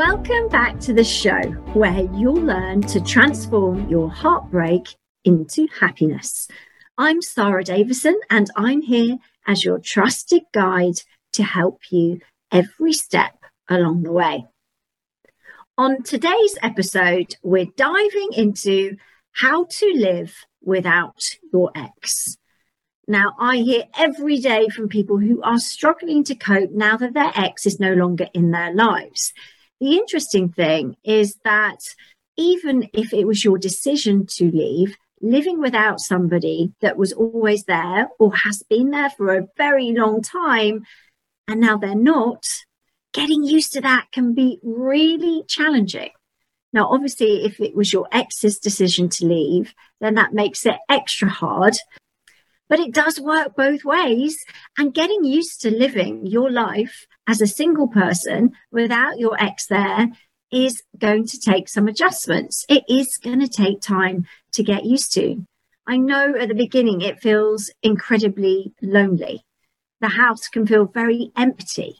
Welcome back to the show where you'll learn to transform your heartbreak into happiness. I'm Sarah Davison and I'm here as your trusted guide to help you every step along the way. On today's episode, we're diving into how to live without your ex. Now, I hear every day from people who are struggling to cope now that their ex is no longer in their lives. The interesting thing is that even if it was your decision to leave, living without somebody that was always there or has been there for a very long time and now they're not, getting used to that can be really challenging. Now, obviously, if it was your ex's decision to leave, then that makes it extra hard but it does work both ways. And getting used to living your life as a single person without your ex there is going to take some adjustments. It is going to take time to get used to. I know at the beginning it feels incredibly lonely. The house can feel very empty.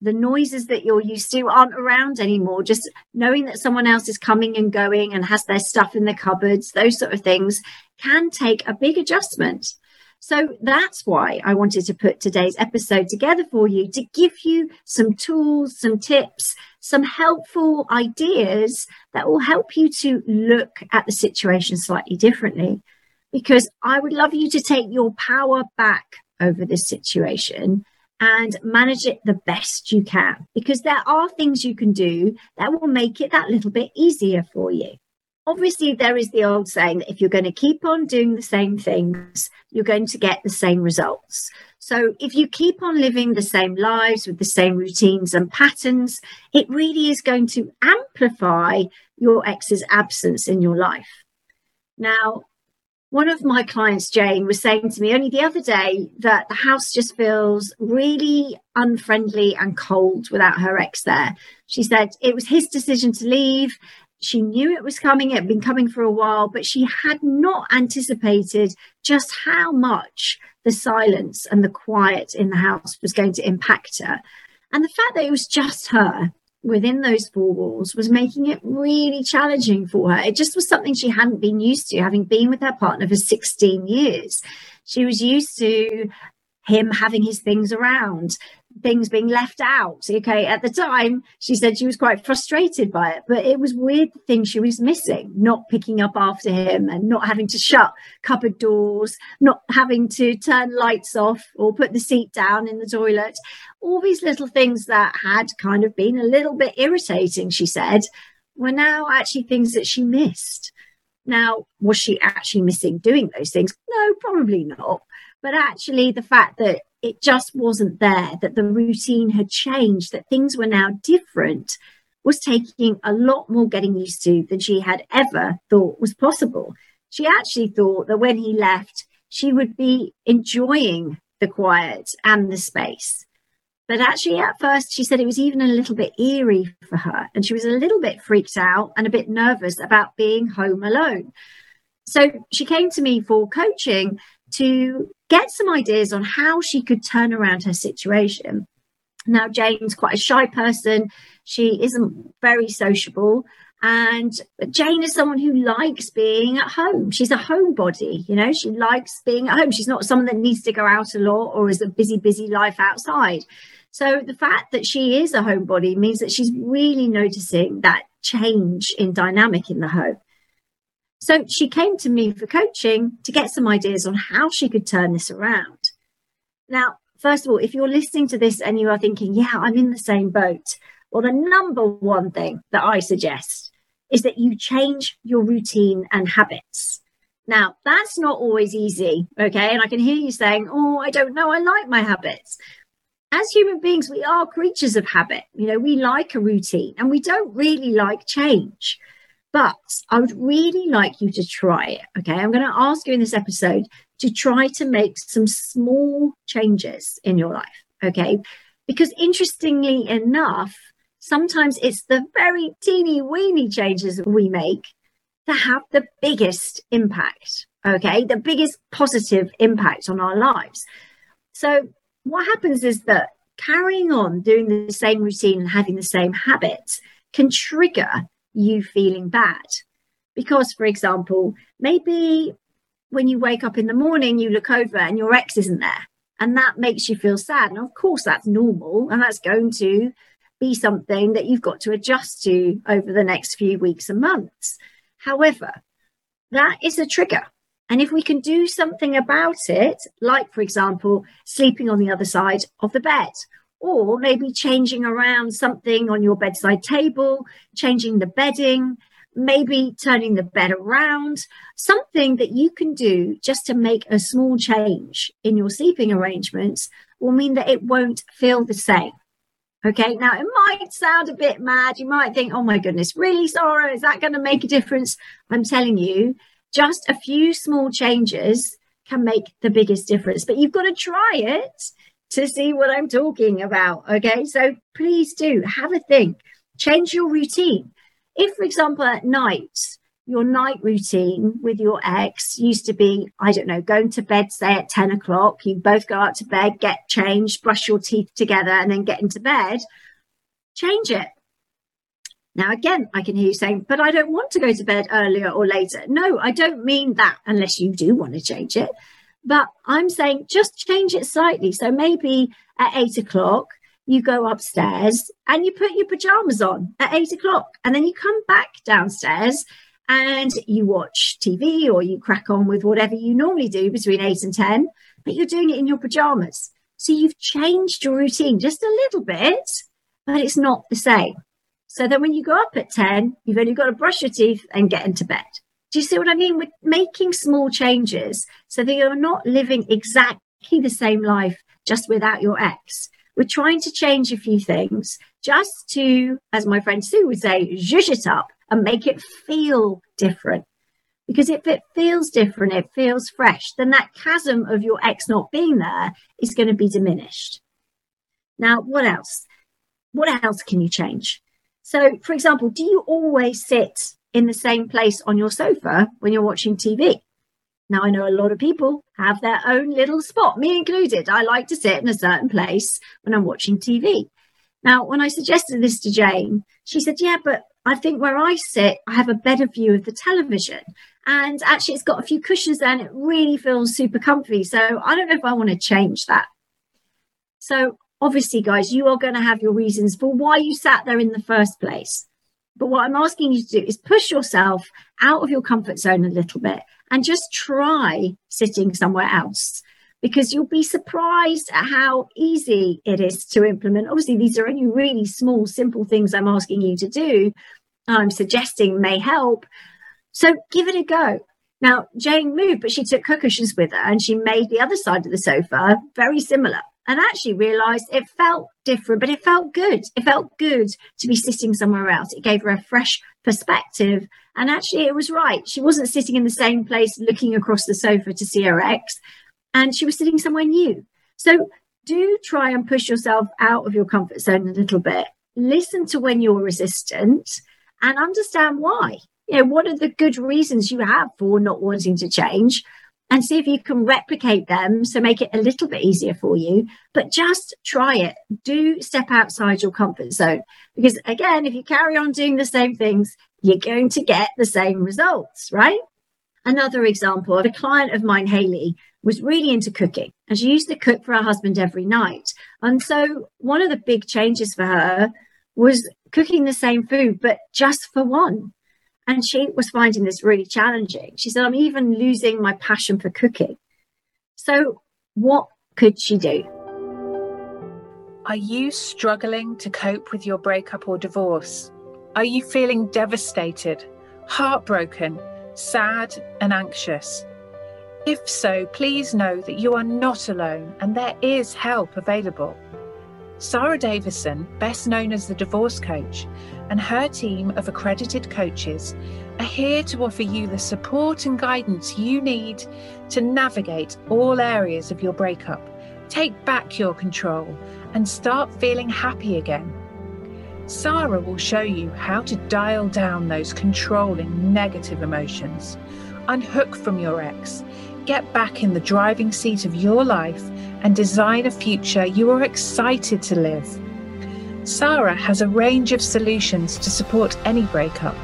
The noises that you're used to aren't around anymore. Just knowing that someone else is coming and going and has their stuff in the cupboards, those sort of things can take a big adjustment. So that's why I wanted to put today's episode together for you to give you some tools, some tips, some helpful ideas that will help you to look at the situation slightly differently. Because I would love you to take your power back over this situation and manage it the best you can. Because there are things you can do that will make it that little bit easier for you obviously there is the old saying that if you're going to keep on doing the same things you're going to get the same results. So if you keep on living the same lives with the same routines and patterns it really is going to amplify your ex's absence in your life. Now one of my clients jane was saying to me only the other day that the house just feels really unfriendly and cold without her ex there. She said it was his decision to leave she knew it was coming, it had been coming for a while, but she had not anticipated just how much the silence and the quiet in the house was going to impact her. And the fact that it was just her within those four walls was making it really challenging for her. It just was something she hadn't been used to, having been with her partner for 16 years. She was used to him having his things around things being left out. Okay, at the time, she said she was quite frustrated by it, but it was weird the things she was missing not picking up after him and not having to shut cupboard doors, not having to turn lights off or put the seat down in the toilet. All these little things that had kind of been a little bit irritating, she said, were now actually things that she missed. Now, was she actually missing doing those things? No, probably not. But actually, the fact that it just wasn't there, that the routine had changed, that things were now different, was taking a lot more getting used to than she had ever thought was possible. She actually thought that when he left, she would be enjoying the quiet and the space. But actually, at first, she said it was even a little bit eerie for her. And she was a little bit freaked out and a bit nervous about being home alone. So she came to me for coaching to get some ideas on how she could turn around her situation. Now, Jane's quite a shy person. She isn't very sociable. And Jane is someone who likes being at home. She's a homebody, you know, she likes being at home. She's not someone that needs to go out a lot or is a busy, busy life outside. So the fact that she is a homebody means that she's really noticing that change in dynamic in the home. So she came to me for coaching to get some ideas on how she could turn this around. Now, first of all, if you're listening to this and you are thinking, yeah, I'm in the same boat, well, the number one thing that I suggest is that you change your routine and habits. Now, that's not always easy, okay? And I can hear you saying, oh, I don't know, I like my habits. as human beings, we are creatures of habit. You know, we like a routine and we don't really like change. But I would really like you to try it. Okay. I'm going to ask you in this episode to try to make some small changes in your life. Okay. Because interestingly enough, sometimes it's the very teeny weeny changes we make that have the biggest impact. Okay. The biggest positive impact on our lives. So what happens is that carrying on doing the same routine and having the same habits can trigger you feeling bad. Because, for example, maybe when you wake up in the morning, you look over and your ex isn't there. And that makes you feel sad. And of course, that's normal. And that's going to be something that you've got to adjust to over the next few weeks and months. However, that is a trigger. And if we can do something about it, like, for example, sleeping on the other side of the bed, or maybe changing around something on your bedside table, changing the bedding, maybe turning the bed around, something that you can do just to make a small change in your sleeping arrangements will mean that it won't feel the same. Okay, now it might sound a bit mad. You might think, oh my goodness, really, Sarah, is that going to make a difference? I'm telling you, just a few small changes can make the biggest difference, but you've got to try it to see what I'm talking about. Okay, so please do have a think, change your routine. If, for example, at night, your night routine with your ex used to be, I don't know, going to bed, say at 10 o'clock, you both go out to bed, get changed, brush your teeth together, and then get into bed, change it. Now, again, I can hear you saying, but I don't want to go to bed earlier or later. No, I don't mean that unless you do want to change it. But I'm saying just change it slightly. So maybe at eight o'clock, you go upstairs and you put your pajamas on at eight o'clock. And then you come back downstairs and you watch TV or you crack on with whatever you normally do between eight and 10, but you're doing it in your pajamas. So you've changed your routine just a little bit, but it's not the same. So then when you go up at 10, you've only got to brush your teeth and get into bed. Do you see what I mean? We're making small changes so that you're not living exactly the same life just without your ex. We're trying to change a few things just to, as my friend Sue would say, zhuzh it up and make it feel different. Because if it feels different, it feels fresh, then that chasm of your ex not being there is going to be diminished. Now, what else? What else can you change? So, for example, do you always sit in the same place on your sofa when you're watching TV? Now, I know a lot of people have their own little spot, me included. I like to sit in a certain place when I'm watching TV. Now, when I suggested this to Jane, she said, Yeah, but I think where I sit, I have a better view of the television. And actually, it's got a few cushions there and it really feels super comfy. So I don't know if I want to change that. So, obviously, guys, you are going to have your reasons for why you sat there in the first place. But what I'm asking you to do is push yourself out of your comfort zone a little bit and just try sitting somewhere else because you'll be surprised at how easy it is to implement. Obviously, these are only really small, simple things I'm asking you to do. I'm suggesting may help. So give it a go. Now, Jane moved, but she took her cushions with her and she made the other side of the sofa very similar and actually realized it felt different, but it felt good. It felt good to be sitting somewhere else. It gave her a fresh perspective. And actually, it was right. She wasn't sitting in the same place looking across the sofa to see her ex and she was sitting somewhere new. So do try and push yourself out of your comfort zone a little bit. Listen to when you're resistant and understand why. You know, what are the good reasons you have for not wanting to change? And see if you can replicate them. So make it a little bit easier for you, but just try it. Do step outside your comfort zone. Because again, if you carry on doing the same things, you're going to get the same results, right? Another example a client of mine, Haley, was really into cooking and she used to cook for her husband every night. And so one of the big changes for her was cooking the same food, but just for one. And she was finding this really challenging. She said, I'm even losing my passion for cooking. So, what could she do? Are you struggling to cope with your breakup or divorce? Are you feeling devastated, heartbroken, sad, and anxious? If so, please know that you are not alone and there is help available. Sarah Davison, best known as the divorce coach, and her team of accredited coaches are here to offer you the support and guidance you need to navigate all areas of your breakup, take back your control, and start feeling happy again. Sarah will show you how to dial down those controlling negative emotions, unhook from your ex, get back in the driving seat of your life, and design a future you are excited to live. Sarah has a range of solutions to support any breakup,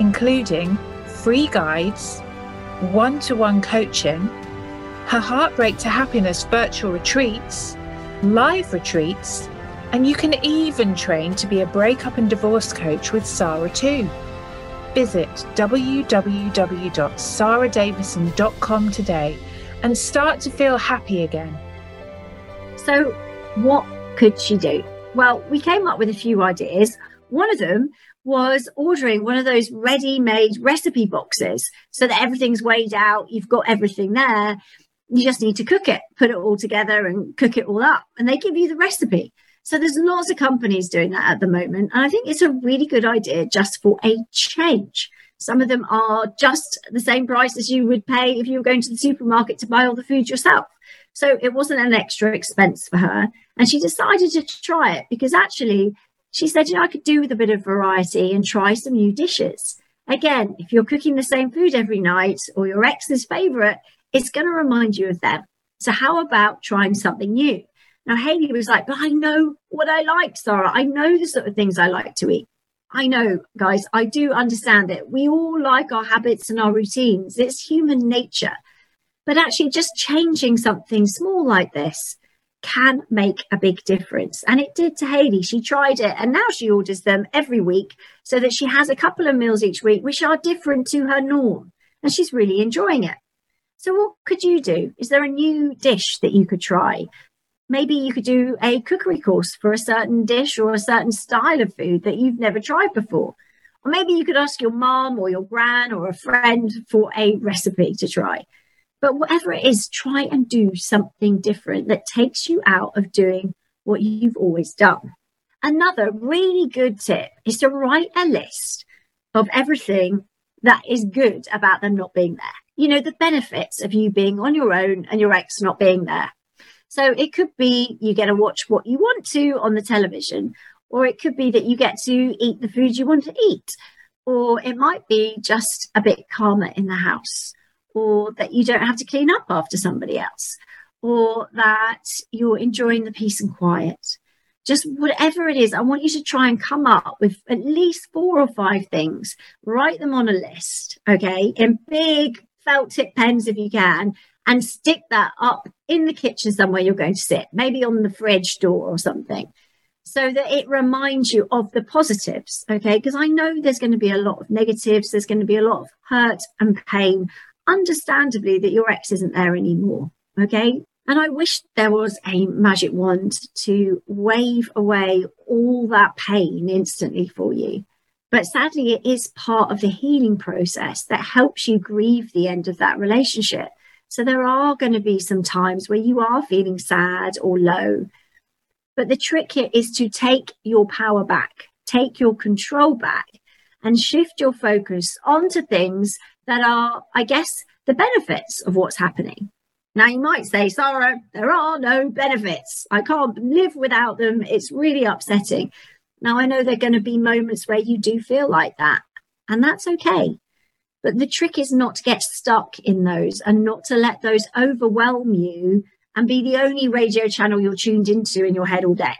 including free guides, one to one coaching, her Heartbreak to Happiness virtual retreats, live retreats, and you can even train to be a breakup and divorce coach with Sarah too. Visit www.sarahdavison.com today and start to feel happy again. So, what could she do? Well, we came up with a few ideas. One of them was ordering one of those ready made recipe boxes so that everything's weighed out, you've got everything there. You just need to cook it, put it all together and cook it all up. And they give you the recipe. So there's lots of companies doing that at the moment. And I think it's a really good idea just for a change. Some of them are just the same price as you would pay if you were going to the supermarket to buy all the food yourself. So it wasn't an extra expense for her. And she decided to try it because actually she said, you know, I could do with a bit of variety and try some new dishes. Again, if you're cooking the same food every night or your ex's favorite, it's going to remind you of them. So how about trying something new? Now, Haley was like, but I know what I like, Sarah. I know the sort of things I like to eat. I know, guys, I do understand it. We all like our habits and our routines. It's human nature. But actually, just changing something small like this can make a big difference. And it did to Haley. She tried it and now she orders them every week so that she has a couple of meals each week, which are different to her norm. And she's really enjoying it. So, what could you do? Is there a new dish that you could try? Maybe you could do a cookery course for a certain dish or a certain style of food that you've never tried before. Or maybe you could ask your mom or your gran or a friend for a recipe to try. But whatever it is, try and do something different that takes you out of doing what you've always done. Another really good tip is to write a list of everything that is good about them not being there. You know, the benefits of you being on your own and your ex not being there. So it could be you get to watch what you want to on the television, or it could be that you get to eat the food you want to eat, or it might be just a bit calmer in the house or that you don't have to clean up after somebody else, or that you're enjoying the peace and quiet. Just whatever it is, I want you to try and come up with at least four or five things. Write them on a list, okay, in big felt tip pens if you can, and stick that up in the kitchen somewhere you're going to sit, maybe on the fridge door or something so that it reminds you of the positives. Okay. Because I know there's going to be a lot of negatives, there's going to be a lot of hurt and pain understandably that your ex isn't there anymore. Okay. And I wish there was a magic wand to wave away all that pain instantly for you. But sadly, it is part of the healing process that helps you grieve the end of that relationship. So there are going to be some times where you are feeling sad or low. But the trick here is to take your power back, take your control back, and shift your focus onto things that are, I guess, the benefits of what's happening. Now, you might say, Sarah, there are no benefits. I can't live without them. It's really upsetting. Now, I know there are going to be moments where you do feel like that, and that's okay. But the trick is not to get stuck in those and not to let those overwhelm you and be the only radio channel you're tuned into in your head all day.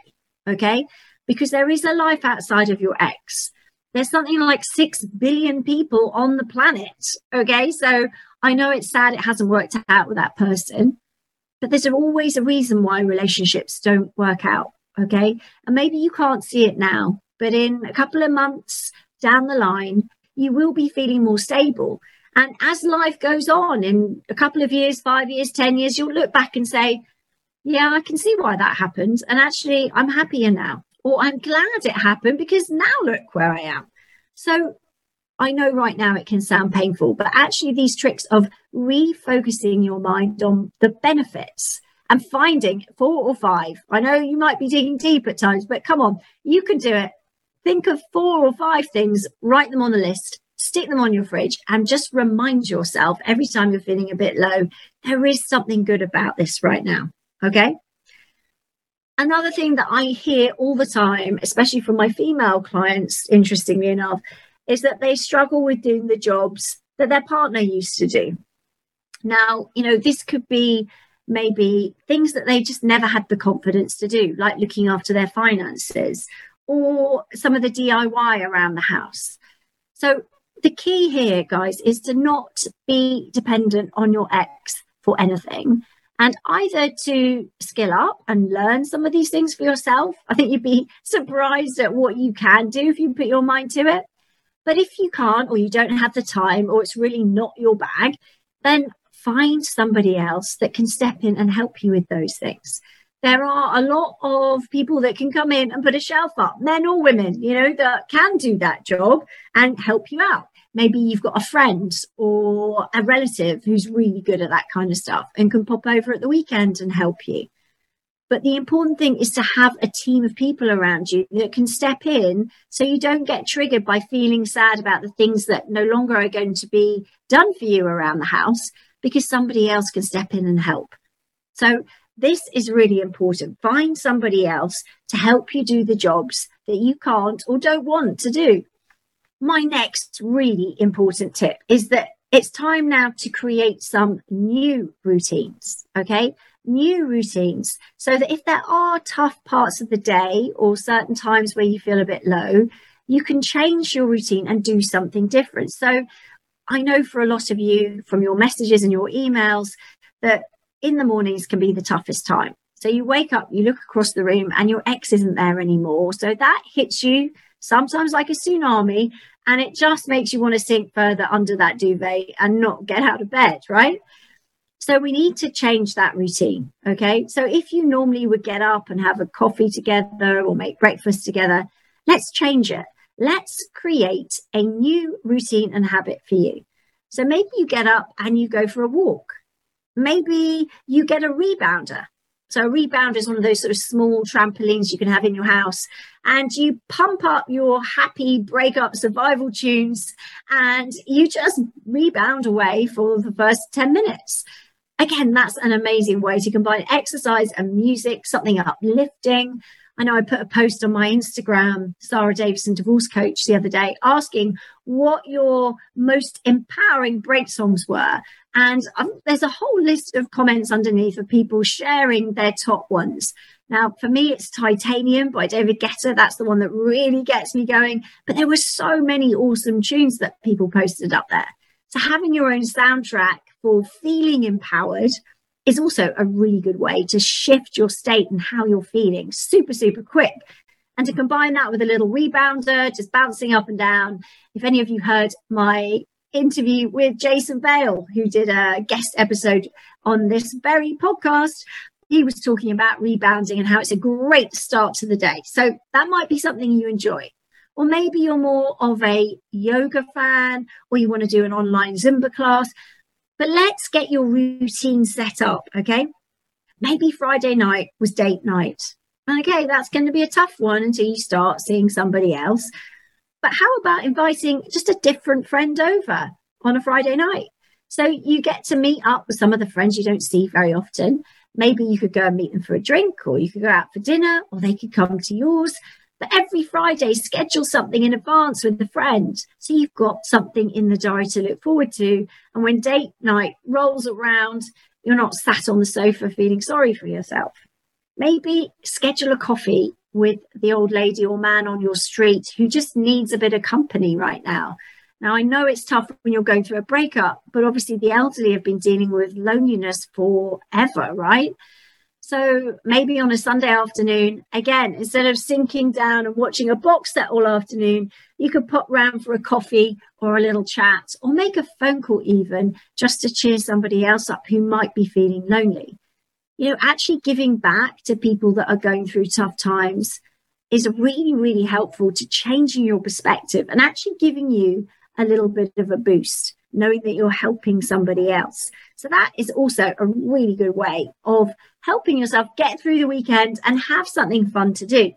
Okay. Because there is a life outside of your ex there's something like 6 billion people on the planet. Okay. So I know it's sad it hasn't worked out with that person, but there's always a reason why relationships don't work out. Okay. And maybe you can't see it now, but in a couple of months down the line, you will be feeling more stable. And as life goes on in a couple of years, five years, 10 years, you'll look back and say, yeah, I can see why that happened. And actually, I'm happier now or I'm glad it happened because now look where I am. So I know right now it can sound painful, but actually, these tricks of refocusing your mind on the benefits and finding four or five. I know you might be digging deep at times, but come on, you can do it. Think of four or five things, write them on the list, stick them on your fridge, and just remind yourself every time you're feeling a bit low, there is something good about this right now. Okay. Another thing that I hear all the time, especially from my female clients, interestingly enough, is that they struggle with doing the jobs that their partner used to do. Now, you know, this could be maybe things that they just never had the confidence to do, like looking after their finances or some of the DIY around the house. So, the key here, guys, is to not be dependent on your ex for anything and either to skill up and learn some of these things for yourself. I think you'd be surprised at what you can do if you put your mind to it. But if you can't, or you don't have the time, or it's really not your bag, then find somebody else that can step in and help you with those things. There are a lot of people that can come in and put a shelf up, men or women, you know, that can do that job and help you out. Maybe you've got a friend or a relative who's really good at that kind of stuff and can pop over at the weekend and help you. But the important thing is to have a team of people around you that can step in so you don't get triggered by feeling sad about the things that no longer are going to be done for you around the house because somebody else can step in and help. So, this is really important. Find somebody else to help you do the jobs that you can't or don't want to do. My next really important tip is that it's time now to create some new routines. Okay new routines so that if there are tough parts of the day or certain times where you feel a bit low, you can change your routine and do something different. So I know for a lot of you from your messages and your emails that in the mornings can be the toughest time. So you wake up, you look across the room, and your ex isn't there anymore. So that hits you sometimes like a tsunami, and it just makes you want to sink further under that duvet and not get out of bed, right? So we need to change that routine. Okay. So if you normally would get up and have a coffee together or make breakfast together, let's change it. Let's create a new routine and habit for you. So maybe you get up and you go for a walk. Maybe you get a rebounder. So a rebounder is one of those sort of small trampolines you can have in your house and you pump up your happy breakup survival tunes and you just rebound away for the first 10 minutes again, that's an amazing way to combine exercise and music, something uplifting. I know I put a post on my Instagram, Sarah Davison Divorce Coach, the other day, asking what your most empowering break songs were. And um, there's a whole list of comments underneath of people sharing their top ones. Now, for me, it's Titanium by David Guetta. That's the one that really gets me going. But there were so many awesome tunes that people posted up there. So having your own soundtrack for feeling empowered is also a really good way to shift your state and how you're feeling super, super quick. And to combine that with a little rebounder, just bouncing up and down. If any of you heard my interview with Jason Vale, who did a guest episode on this very podcast, he was talking about rebounding and how it's a great start to the day. So that might be something you enjoy. Or maybe you're more of a yoga fan or you want to do an online Zumba class. But let's get your routine set up, okay? Maybe Friday night was date night. Okay, that's going to be a tough one until you start seeing somebody else. But how about inviting just a different friend over on a Friday night? So you get to meet up with some of the friends you don't see very often. Maybe you could go and meet them for a drink, or you could go out for dinner, or they could come to yours. But every Friday, schedule something in advance with a friend. So you've got something in the diary to look forward to. And when date night rolls around, you're not sat on the sofa feeling sorry for yourself. Maybe schedule a coffee with the old lady or man on your street who just needs a bit of company right now. Now, I know it's tough when you're going through a breakup, but obviously the elderly have been dealing with loneliness forever, right? So maybe on a Sunday afternoon, again, instead of sinking down and watching a box set all afternoon, you could pop round for a coffee or a little chat or make a phone call even just to cheer somebody else up who might be feeling lonely. You know, actually giving back to people that are going through tough times is really, really helpful to changing your perspective and actually giving you a little bit of a boost. knowing that you're helping somebody else. So that is also a really good way of helping yourself get through the weekend and have something fun to do.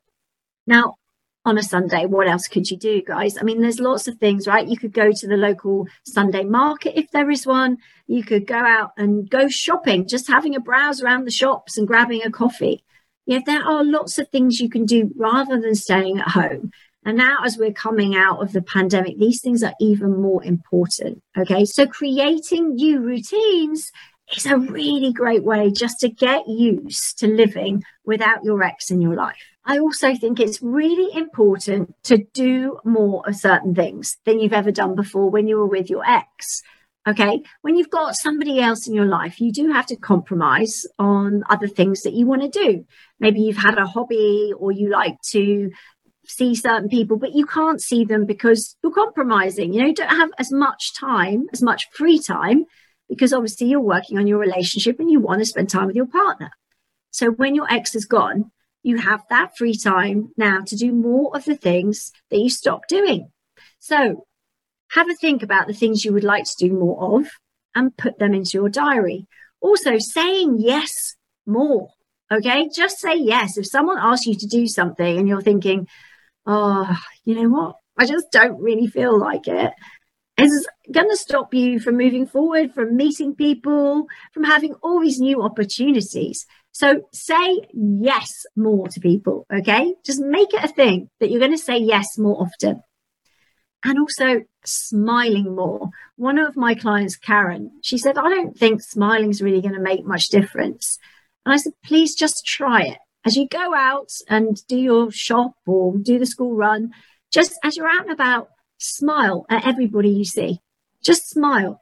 Now, on a Sunday, what else could you do, guys? I mean, there's lots of things, right? You could go to the local Sunday market if there is one. You could go out and go shopping, just having a browse around the shops and grabbing a coffee. Yeah, there are lots of things you can do rather than staying at home. And now, as we're coming out of the pandemic, these things are even more important. Okay. So, creating new routines is a really great way just to get used to living without your ex in your life. I also think it's really important to do more of certain things than you've ever done before when you were with your ex. Okay. When you've got somebody else in your life, you do have to compromise on other things that you want to do. Maybe you've had a hobby or you like to see certain people, but you can't see them because you're compromising. You know, you don't have as much time, as much free time, because obviously you're working on your relationship and you want to spend time with your partner. So when your ex is gone, you have that free time now to do more of the things that you stopped doing. So have a think about the things you would like to do more of and put them into your diary. Also, saying yes more. Okay, just say yes. If someone asks you to do something and you're thinking, oh, you know what? I just don't really feel like it. It's going to stop you from moving forward, from meeting people, from having all these new opportunities. So say yes more to people, okay? Just make it a thing that you're going to say yes more often. And also smiling more. One of my clients, Karen, she said, I don't think smiling is really going to make much difference. And I said, please just try it as you go out and do your shop or do the school run, just as you're out and about, smile at everybody you see. Just smile.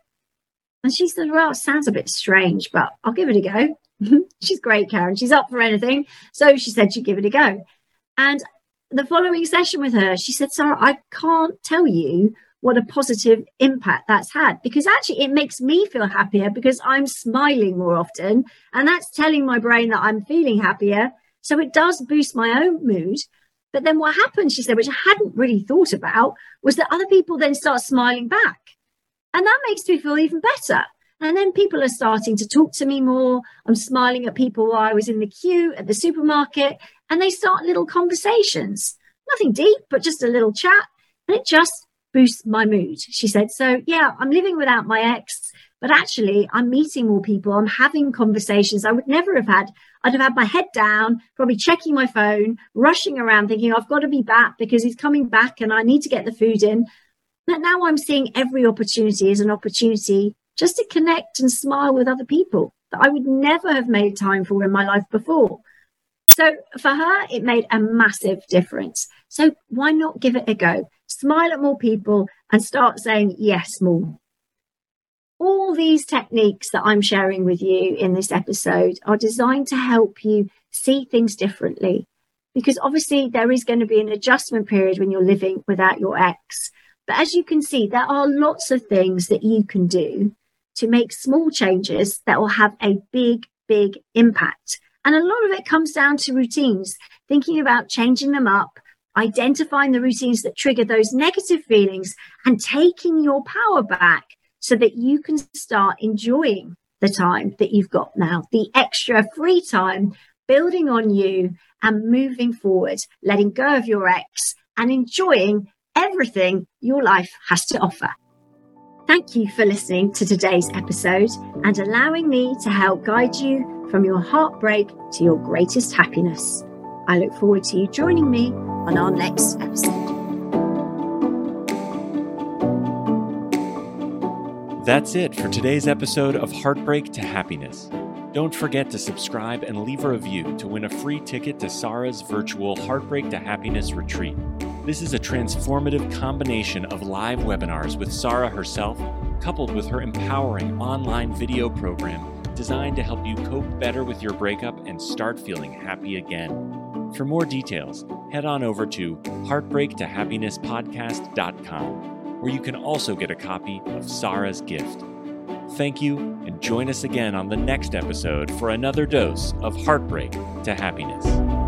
And she said, Well, it sounds a bit strange, but I'll give it a go. She's great, Karen. She's up for anything. So she said she'd give it a go. And the following session with her, she said, Sarah, I can't tell you what a positive impact that's had because actually it makes me feel happier because I'm smiling more often. And that's telling my brain that I'm feeling happier. So it does boost my own mood. But then what happens, she said, which I hadn't really thought about, was that other people then start smiling back. And that makes me feel even better. And then people are starting to talk to me more. I'm smiling at people while I was in the queue at the supermarket, and they start little conversations. Nothing deep, but just a little chat. And it just boosts my mood. She said, So, yeah, I'm living without my ex, but actually, I'm meeting more people. I'm having conversations I would never have had. I'd have had my head down, probably checking my phone, rushing around, thinking, I've got to be back because he's coming back and I need to get the food in. But now I'm seeing every opportunity as an opportunity just to connect and smile with other people that I would never have made time for in my life before. So for her, it made a massive difference. So why not give it a go? Smile at more people and start saying yes more. All these techniques that I'm sharing with you in this episode are designed to help you see things differently. Because obviously, there is going to be an adjustment period when you're living without your ex. But as you can see, there are lots of things that you can do to make small changes that will have a big, big impact. And a lot of it comes down to routines, thinking about changing them up, identifying the routines that trigger those negative feelings, and taking your power back so that you can start enjoying the time that you've got now, the extra free time, building on you and moving forward, letting go of your ex and enjoying everything your life has to offer. Thank you for listening to today's episode and allowing me to help guide you from your heartbreak to your greatest happiness. I look forward to you joining me on our next episode. That's it for today's episode of Heartbreak to Happiness. Don't forget to subscribe and leave a review to win a free ticket to Sarah's virtual Heartbreak to Happiness retreat. This is a transformative combination of live webinars with Sarah herself, coupled with her empowering online video program designed to help you cope better with your breakup and start feeling happy again. For more details, head on over to heartbreaktohappinesspodcast.com where you can also get a copy of Sarah's gift. Thank you, and join us again on the next episode for another dose of Heartbreak to Happiness.